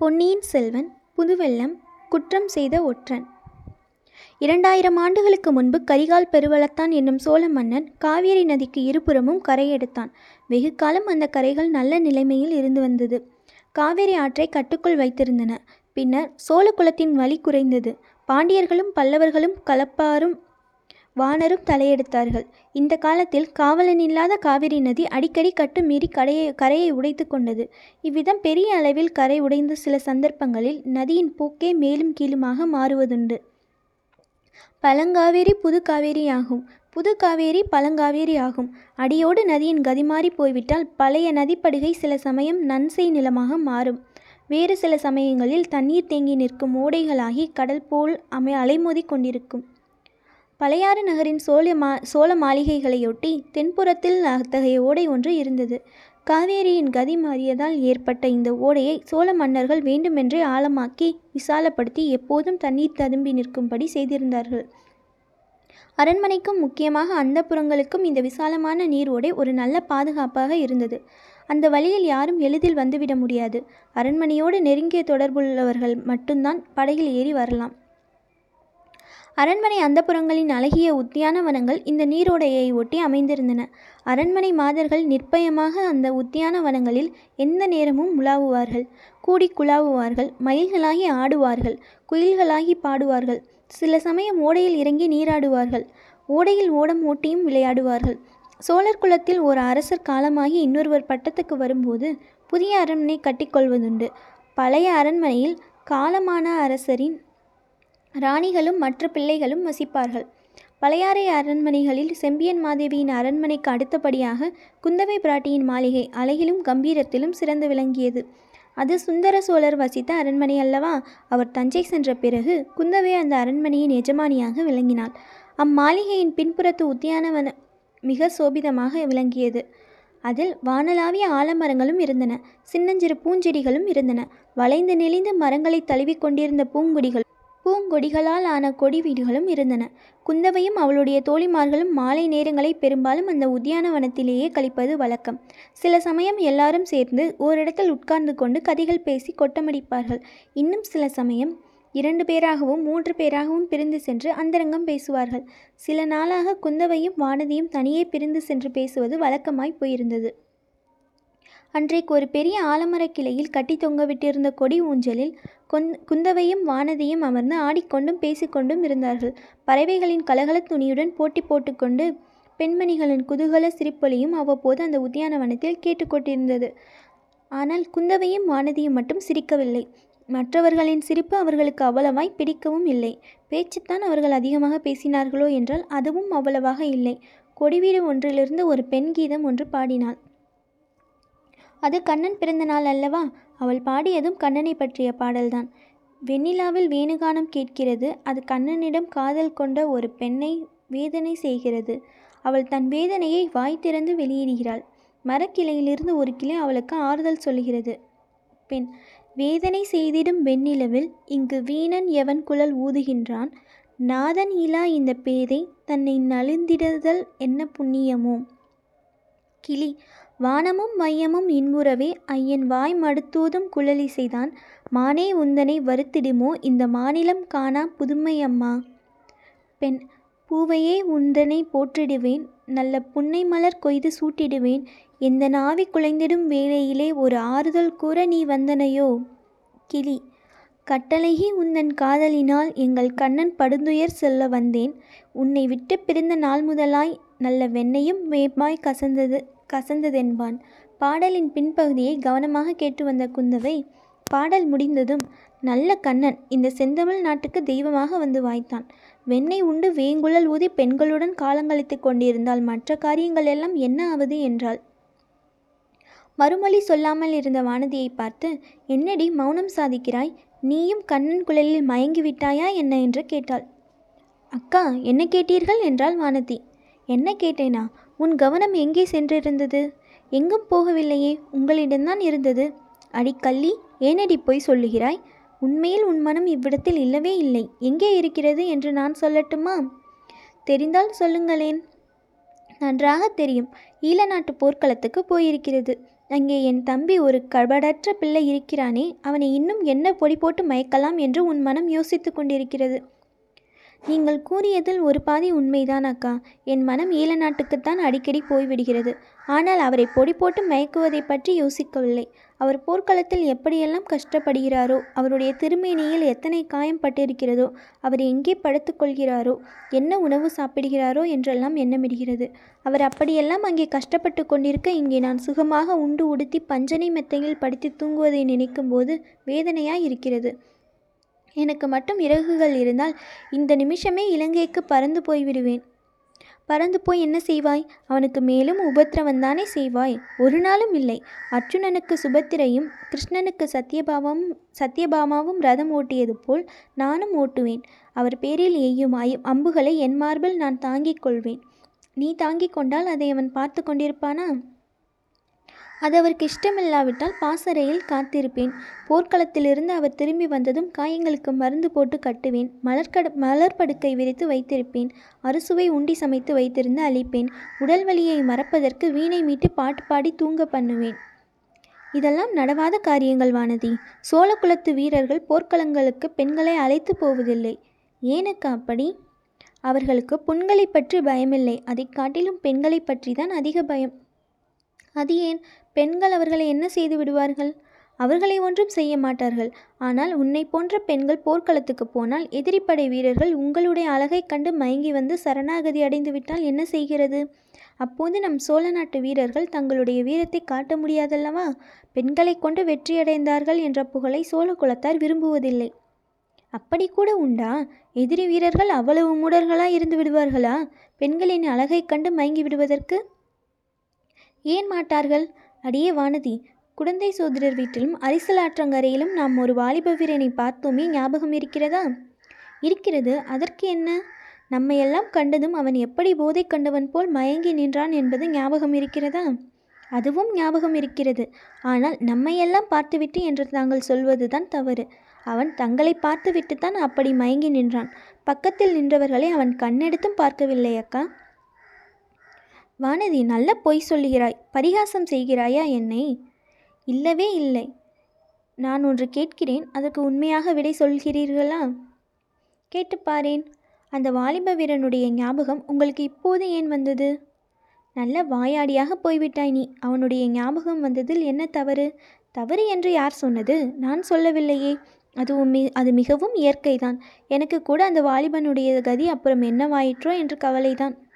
பொன்னியின் செல்வன் புதுவெள்ளம் குற்றம் செய்த ஒற்றன். இரண்டாயிரம் ஆண்டுகளுக்கு முன்பு கரிகால் பெருவளத்தான் என்னும் சோழ மன்னன் காவேரி நதிக்கு இருபுறமும் கரையெடுத்தான் வெகு காலம் அந்த கரைகள் நல்ல நிலைமையில் இருந்து வந்தது. காவேரி ஆற்றை கட்டுக்குள் வைத்திருந்தன. பின்னர் சோழ குலத்தின் வலி குறைந்தது. பாண்டியர்களும் பல்லவர்களும் கலப்பாரும் வானரும் தலையெடுத்தார்கள். இந்த காலத்தில் காவலன் இல்லாத காவிரி நதி அடிக்கடி கட்டு மீறி கரையை கரையை உடைத்து கொண்டது. இவ்விதம் பெரிய அளவில் கரை உடைந்த சில சந்தர்ப்பங்களில் நதியின் போக்கே மேலும் கீழுமாக மாறுவதுண்டு. பழங்காவேரி புது காவேரியாகும். புது காவேரி பழங்காவேரி ஆகும். அடியோடு நதியின் கதிமாறி போய்விட்டால் பழைய நதிப்படுகை சில சமயம் நன்செய் நிலமாக மாறும். வேறு சில சமயங்களில் தண்ணீர் தேங்கி நிற்கும் ஓடைகளாகி கடல் போல் அமை அலைமோதி கொண்டிருக்கும். பழையாறு நகரின் சோழ மா சோழ மாளிகைகளையொட்டி தென்புறத்தில் அத்தகைய ஓடை ஒன்று இருந்தது. காவேரியின் கதி மாறியதால் ஏற்பட்ட இந்த ஓடையை சோழ மன்னர்கள் வேண்டுமென்றே ஆழமாக்கி விசாலப்படுத்தி எப்போதும் தண்ணீர் ததும்பி நிற்கும்படி செய்திருந்தார்கள். அரண்மனைக்கும் முக்கியமாக அந்தப்புறங்களுக்கும் இந்த விசாலமான நீர் ஓடை ஒரு நல்ல பாதுகாப்பாக இருந்தது. அந்த வழியில் யாரும் எளிதில் வந்துவிட முடியாது. அரண்மனையோடு நெருங்கிய தொடர்புள்ளவர்கள் மட்டும்தான் படகில் ஏறி வரலாம். அரண்மனை அந்தப்புறங்களின் அழகிய உத்தியானவனங்கள் இந்த நீரோடையை ஒட்டி அமைந்திருந்தன. அரண்மனை மாதர்கள் நிர்பயமாக அந்த உத்தியானவனங்களில் எந்த நேரமும் உலாவுவார்கள். கூடி குழாவுவார்கள் மயில்களாகி ஆடுவார்கள் குயில்களாகி பாடுவார்கள். சில சமயம் ஓடையில் இறங்கி நீராடுவார்கள். ஓடையில் ஓடம் ஓட்டியும் விளையாடுவார்கள். சோழர் குலத்தில் ஒரு அரசர் காலமாகி இன்னொருவர் பட்டத்துக்கு வரும்போது புதிய அரண்மனை கட்டிக்கொள்வதுண்டு பழைய அரண்மனையில் காலமான அரசரின் ராணிகளும் மற்ற பிள்ளைகளும் வசிப்பார்கள். பழையாறை அரண்மனைகளில் செம்பியன் மாதேவியின் அரண்மனைக்கு அடுத்தபடியாக குந்தவை பிராட்டியின் மாளிகை அழகிலும் கம்பீரத்திலும் சிறந்து விளங்கியது. அது சுந்தர சோழர் வசித்த அரண்மனை அல்லவா? அவர் தஞ்சை சென்ற பிறகு குந்தவை அந்த அரண்மனையின் எஜமானியாக விளங்கினாள். அம்மாளிகையின் பின்புறத்து உத்தியானவன மிக சோபிதமாக விளங்கியது. அதில் வானலாவிய ஆலமரங்களும் இருந்தன. சின்னஞ்சிறு பூஞ்செடிகளும் இருந்தன. வளைந்து நெளிந்து மரங்களை தழுவி கொண்டிருந்த பூங்குடிகள் பூங்கொடிகளால் ஆன கொடி வீடுகளும் இருந்தன. குந்தவையும் அவளுடைய தோழிமார்களும் மாலை நேரங்களை பெரும்பாலும் அந்த உத்தியானவனத்திலேயே கழிப்பது வழக்கம். சில சமயம் எல்லாரும் சேர்ந்து ஓரிடத்தில் உட்கார்ந்து கொண்டு கதைகள் பேசி கொட்டமடிப்பார்கள். இன்னும் சில சமயம் இரண்டு பேராகவும் மூன்று பேராகவும் பிரிந்து சென்று அந்தரங்கம் பேசுவார்கள். சில நாளாக குந்தவையும் வானதியும் தனியே பிரிந்து சென்று பேசுவது வழக்கமாய் போயிருந்தது. அன்றைக்கு ஒரு பெரிய ஆலமரக் கிளையில் கட்டி தொங்கவிட்டிருந்த கொடி ஊஞ்சலில் கொந் குந்தவையும் வானதியும் அமர்ந்து ஆடிக்கொண்டும் பேசிக்கொண்டும் இருந்தார்கள். பறவைகளின் கலகலத் துணியுடன் போட்டி போட்டுக்கொண்டு பெண்மணிகளின் குதூகல சிரிப்பொலியும் அவ்வப்போது அந்த உத்தியானவனத்தில் கேட்டுக்கொண்டிருந்தது ஆனால் குந்தவையும் வானதியும் மட்டும் சிரிக்கவில்லை. மற்றவர்களின் சிரிப்பு அவர்களுக்கு அவ்வளவாய் பிடிக்கவும் இல்லை. பேச்சுத்தான் அவர்கள் அதிகமாக பேசினார்களோ என்றால் அதுவும் அவ்வளவாக இல்லை. கொடிவீடு ஒன்றிலிருந்து ஒரு பெண் கீதம் ஒன்று பாடினாள். அது கண்ணன் பிறந்த நாள் அல்லவா? அவள் பாடியதும் கண்ணனை பற்றிய பாடல்தான். வெண்ணிலாவில் வேணுகானம் கேட்கிறது. அது கண்ணனிடம் காதல் கொண்ட ஒரு பெண்ணை வேதனை செய்கிறது. அவள் தன் வேதனையை வாய் திறந்து வெளியிடுகிறாள். மரக்கிளையிலிருந்து ஒரு கிளை அவளுக்கு ஆறுதல் சொல்கிறது பெண் வேதனை செய்திடும் வெண்ணிலவில் இங்கு வீணன் எவன் குழல் ஊதுகின்றான்? நாதன் இலா இந்த பேதை தன்னை நலிந்திடுதல் என்ன புண்ணியமோ? கிளி வானமும் மையமும் இன்புறவே ஐயன் வாய் மடுத்தூதும் குழலிசைதான். மானே உந்தனை வருத்திடுமோ இந்த மாநிலம் காணா புதுமையம்மா. பெண் பூவையே உந்தனை போற்றிடுவேன். நல்ல புன்னை மலர் கொய்து சூட்டிடுவேன். எந்த நாவி குலைந்திடும் வேளையிலே ஒரு ஆறுதல் கூற நீ வந்தனையோ? கிளி கட்டளைகி உந்தன் காதலினால் எங்கள் கண்ணன் படுந்துயர் சொல்ல வந்தேன். உன்னை விட்டு பிரிந்த நாள் முதலாய் நல்ல வெண்ணையும் வேப்பாய் கசந்தது. கசந்ததென்பான். பாடலின் பின்பகுதியை கவனமாக கேட்டு வந்த குந்தவை பாடல் முடிந்ததும் நல்ல கண்ணன் இந்த செந்தமிழ் நாட்டுக்கு தெய்வமாக வந்து வாய்த்தான். வெண்ணெய் உண்டு வேங்குழல் ஊதி பெண்களுடன் காலங்கழித்து கொண்டிருந்தால் மற்ற காரியங்கள் எல்லாம் என்ன ஆவது? என்றாள். மறுமொழி சொல்லாமல் இருந்த வானதியை பார்த்து என்னடி மௌனம் சாதிக்கிறாய்? நீயும் கண்ணன் குழலில் மயங்கி விட்டாயா என்ன? என்று கேட்டாள். அக்கா என்ன கேட்டீர்கள்? என்றாள் வானதி. என்ன கேட்டேனா? உன் கவனம் எங்கே சென்றிருந்தது? எங்கும் போகவில்லையே உங்களிடம்தான் இருந்தது. அடிக்கல்லி ஏனடி பொய் சொல்லுகிறாய்? உண்மையில் உன் மனம் இவ்விடத்தில் இல்லவே இல்லை. எங்கே இருக்கிறது என்று நான் சொல்லட்டுமா? தெரிந்தால் சொல்லுங்களேன். நன்றாக தெரியும். ஈழ நாட்டு போர்க்களத்துக்கு போயிருக்கிறது. அங்கே என் தம்பி ஒரு கபடற்ற பிள்ளை இருக்கிறானே அவனை இன்னும் என்ன பொடி போட்டு மயக்கலாம் என்று உன் மனம் யோசித்து கொண்டிருக்கிறது. நீங்கள் கூறியதில் ஒரு பாதி உண்மைதான் அக்கா. என் மனம் ஈழ நாட்டுக்குத்தான் அடிக்கடி போய்விடுகிறது. ஆனால் அவரை பொடி போட்டு மயக்குவதை பற்றி யோசிக்கவில்லை. அவர் போர்க்களத்தில் எப்படியெல்லாம் கஷ்டப்படுகிறாரோ அவருடைய திருமேனியில் எத்தனை காயம் பட்டிருக்கிறதோ அவர் எங்கே படுத்துக்கொள்கிறாரோ என்ன உணவு சாப்பிடுகிறாரோ என்றெல்லாம் எண்ணமிடுகிறது. அவர் அப்படியெல்லாம் அங்கே கஷ்டப்பட்டு கொண்டிருக்க இங்கே நான் சுகமாக உண்டு உடுத்தி பஞ்சனை மெத்தையில் படுத்து தூங்குவதை நினைக்கும்போது வேதனையாய் இருக்கிறது. எனக்கு மட்டும் இறகுகள் இருந்தால் இந்த நிமிஷமே இலங்கைக்கு பறந்து போய்விடுவேன் பறந்து போய் என்ன செய்வாய்? அவனுக்கு மேலும் உபத்திரவந்தானே செய்வாய்? ஒரு நாளும் இல்லை. அர்ஜுனனுக்கு சுபத்திரையும் கிருஷ்ணனுக்கு சத்யபாவம் சத்யபாமாவும் ரதம் ஓட்டியது போல் நானும் ஓட்டுவேன். அவர் பேரில் எய்யும் அம்புகளை என் மார்பில் நான் தாங்கிக் கொள்வேன். நீ தாங்கிக் கொண்டால் அதை அவன் பார்த்து கொண்டிருப்பானா? அது அவருக்கு இஷ்டமில்லாவிட்டால் பாசறையில் காத்திருப்பேன். போர்க்களத்திலிருந்து அவர் திரும்பி வந்ததும் காயங்களுக்கு மருந்து போட்டு கட்டுவேன். மலர்கட மலர்படுக்கை விரித்து வைத்திருப்பேன். அறுசுவை உண்டி சமைத்து வைத்திருந்து அளிப்பேன் உடல் வலியை மறப்பதற்கு வீணை மீட்டு பாட்டு பாடி தூங்க பண்ணுவேன். இதெல்லாம் நடவாத காரியங்கள் வானதி. சோழகுலத்து வீரர்கள் போர்க்களங்களுக்கு பெண்களை அழைத்து போவதில்லை. ஏனுக்கு அப்படி? அவர்களுக்கு புண்களை பற்றி பயமில்லை. அதைக் காட்டிலும் பெண்களை பற்றி தான் அதிக பயம். அது ஏன்? பெண்கள் அவர்களை என்ன செய்து விடுவார்கள்? அவர்களை ஒன்றும் செய்ய மாட்டார்கள். ஆனால் உன்னை போன்ற பெண்கள் போர்க்களத்துக்கு போனால் எதிரிப்படை வீரர்கள் உங்களுடைய அழகைக் கண்டு மயங்கி வந்து சரணாகதி அடைந்துவிட்டால் என்ன செய்கிறது? அப்போது நம் சோழ நாட்டு வீரர்கள் தங்களுடைய வீரத்தை காட்ட முடியாதல்லவா? பெண்களை கொண்டு வெற்றியடைந்தார்கள் என்ற புகழை சோழ குலத்தார் விரும்புவதில்லை. அப்படி கூட உண்டா? எதிரி வீரர்கள் அவ்வளவு மூடர்களாய் இருந்து விடுவார்களா? பெண்களின் அழகைக் கண்டு மயங்கி விடுவதற்கு? ஏன் மாட்டார்கள்? அடியே வானதி குடந்தை சோதரர் வீட்டிலும் அரிசலாற்றங்கரையிலும் நாம் ஒரு வாலிப வீரனை பார்த்தோமே ஞாபகம் இருக்கிறதா? இருக்கிறது. அதற்கு என்ன? நம்மையெல்லாம் கண்டதும் அவன் எப்படி போதை கண்டவன் போல் மயங்கி நின்றான் என்பது ஞாபகம் இருக்கிறதா? அதுவும் ஞாபகம் இருக்கிறது. ஆனால் நம்மையெல்லாம் பார்த்துவிட்டு என்று தாங்கள் சொல்வதுதான் தவறு. அவன் தங்களை பார்த்துவிட்டுத்தான் அப்படி மயங்கி நின்றான். பக்கத்தில் நின்றவர்களை அவன் கண்ணெடுத்தும் பார்க்கவில்லை அக்கா வானதி நல்ல பொய் சொல்லுகிறாய். பரிகாசம் செய்கிறாயா என்னை? இல்லவே இல்லை. நான் ஒன்று கேட்கிறேன் அதற்கு உண்மையாக விடை சொல்கிறீர்களா? கேட்டுப் பாரேன். அந்த வாலிப வீரனுடைய ஞாபகம் உங்களுக்கு இப்போது ஏன் வந்தது? நல்ல வாயாடியாக போய்விட்டாய் நீ. அவனுடைய ஞாபகம் வந்ததில் என்ன தவறு? தவறு என்று யார் சொன்னது? நான் சொல்லவில்லையே. அது உம்மி அது மிகவும் இயற்கைதான். எனக்கு கூட அந்த வாலிபனுடைய கதி அப்புறம் என்னவாயிற்றோ என்று கவலைதான்.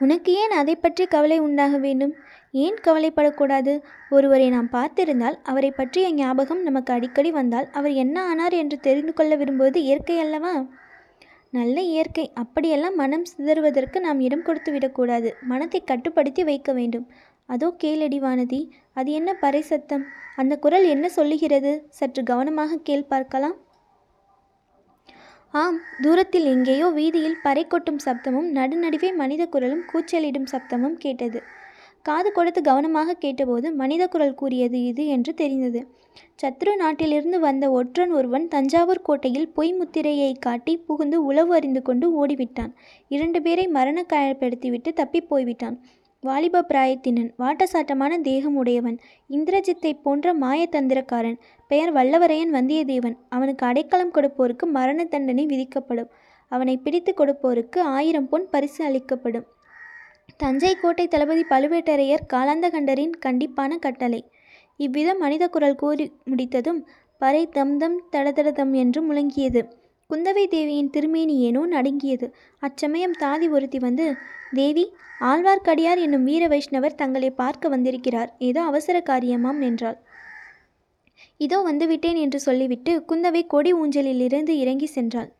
உனக்கு ஏன் அதை பற்றி கவலை உண்டாக வேண்டும்? ஏன் கவலைப்படக்கூடாது? ஒருவரை நாம் பார்த்திருந்தால் அவரை பற்றிய ஞாபகம் நமக்கு அடிக்கடி வந்தால் அவர் என்ன ஆனார் என்று தெரிந்து கொள்ள விரும்புவது இயற்கை அல்லவா? நல்ல இயற்கை. அப்படியெல்லாம் மனம் சிதறுவதற்கு நாம் இடம் கொடுத்து விடக்கூடாது. மனத்தை கட்டுப்படுத்தி வைக்க வேண்டும். அதோ கேளடி வானதி அது என்ன பறை சத்தம்? அந்த குரல் என்ன சொல்லுகிறது? சற்று கவனமாக கேள் பார்க்கலாம். ஆம் தூரத்தில் எங்கேயோ வீதியில் பறை கொட்டும் சப்தமும் நடுநடுவே மனித குரலும் கூச்சலிடும் சப்தமும் கேட்டது. காது கொடுத்து கவனமாக கேட்டபோது மனித குரல் கூறியது இது என்று தெரிந்தது. சத்ரு நாட்டிலிருந்து வந்த ஒற்றன் ஒருவன் தஞ்சாவூர் கோட்டையில் பொய் முத்திரையை காட்டி புகுந்து உளவு அறிந்து கொண்டு ஓடிவிட்டான். இரண்டு பேரை மரண காயப்படுத்திவிட்டு தப்பிப் போய்விட்டான். வாலிப பிராயத்தினன் வாட்டசாட்டமான தேகம் உடையவன் இந்திரஜித்தை போன்ற மாயத்தந்திரக்காரன் பெயர் வல்லவரையன் வந்தியத்தேவன். அவனுக்கு அடைக்கலம் கொடுப்போருக்கு மரண தண்டனை விதிக்கப்படும். அவனை பிடித்து கொடுப்போருக்கு ஆயிரம் பொன் பரிசு அளிக்கப்படும். தஞ்சை கோட்டை தளபதி பழுவேட்டரையர் காலாந்தகண்டரின் கண்டிப்பான கட்டளை. இவ்விதம் மனித குரல் கூறி முடித்ததும் பறை தம் தம் தடதடதம் என்று முழங்கியது. குந்தவை தேவியின் திருமேனி ஏனோ நடுங்கியது. அச்சமயம் தாதி ஒருத்தி வந்து தேவி ஆழ்வார்க்கடியார் என்னும் வீர வைஷ்ணவர் தங்களை பார்க்க வந்திருக்கிறார். ஏதோ அவசர காரியமாம் என்றாள். இதோ வந்துவிட்டேன் என்று சொல்லிவிட்டு குந்தவை கொடி ஊஞ்சலிலிருந்து இறங்கி சென்றாள்.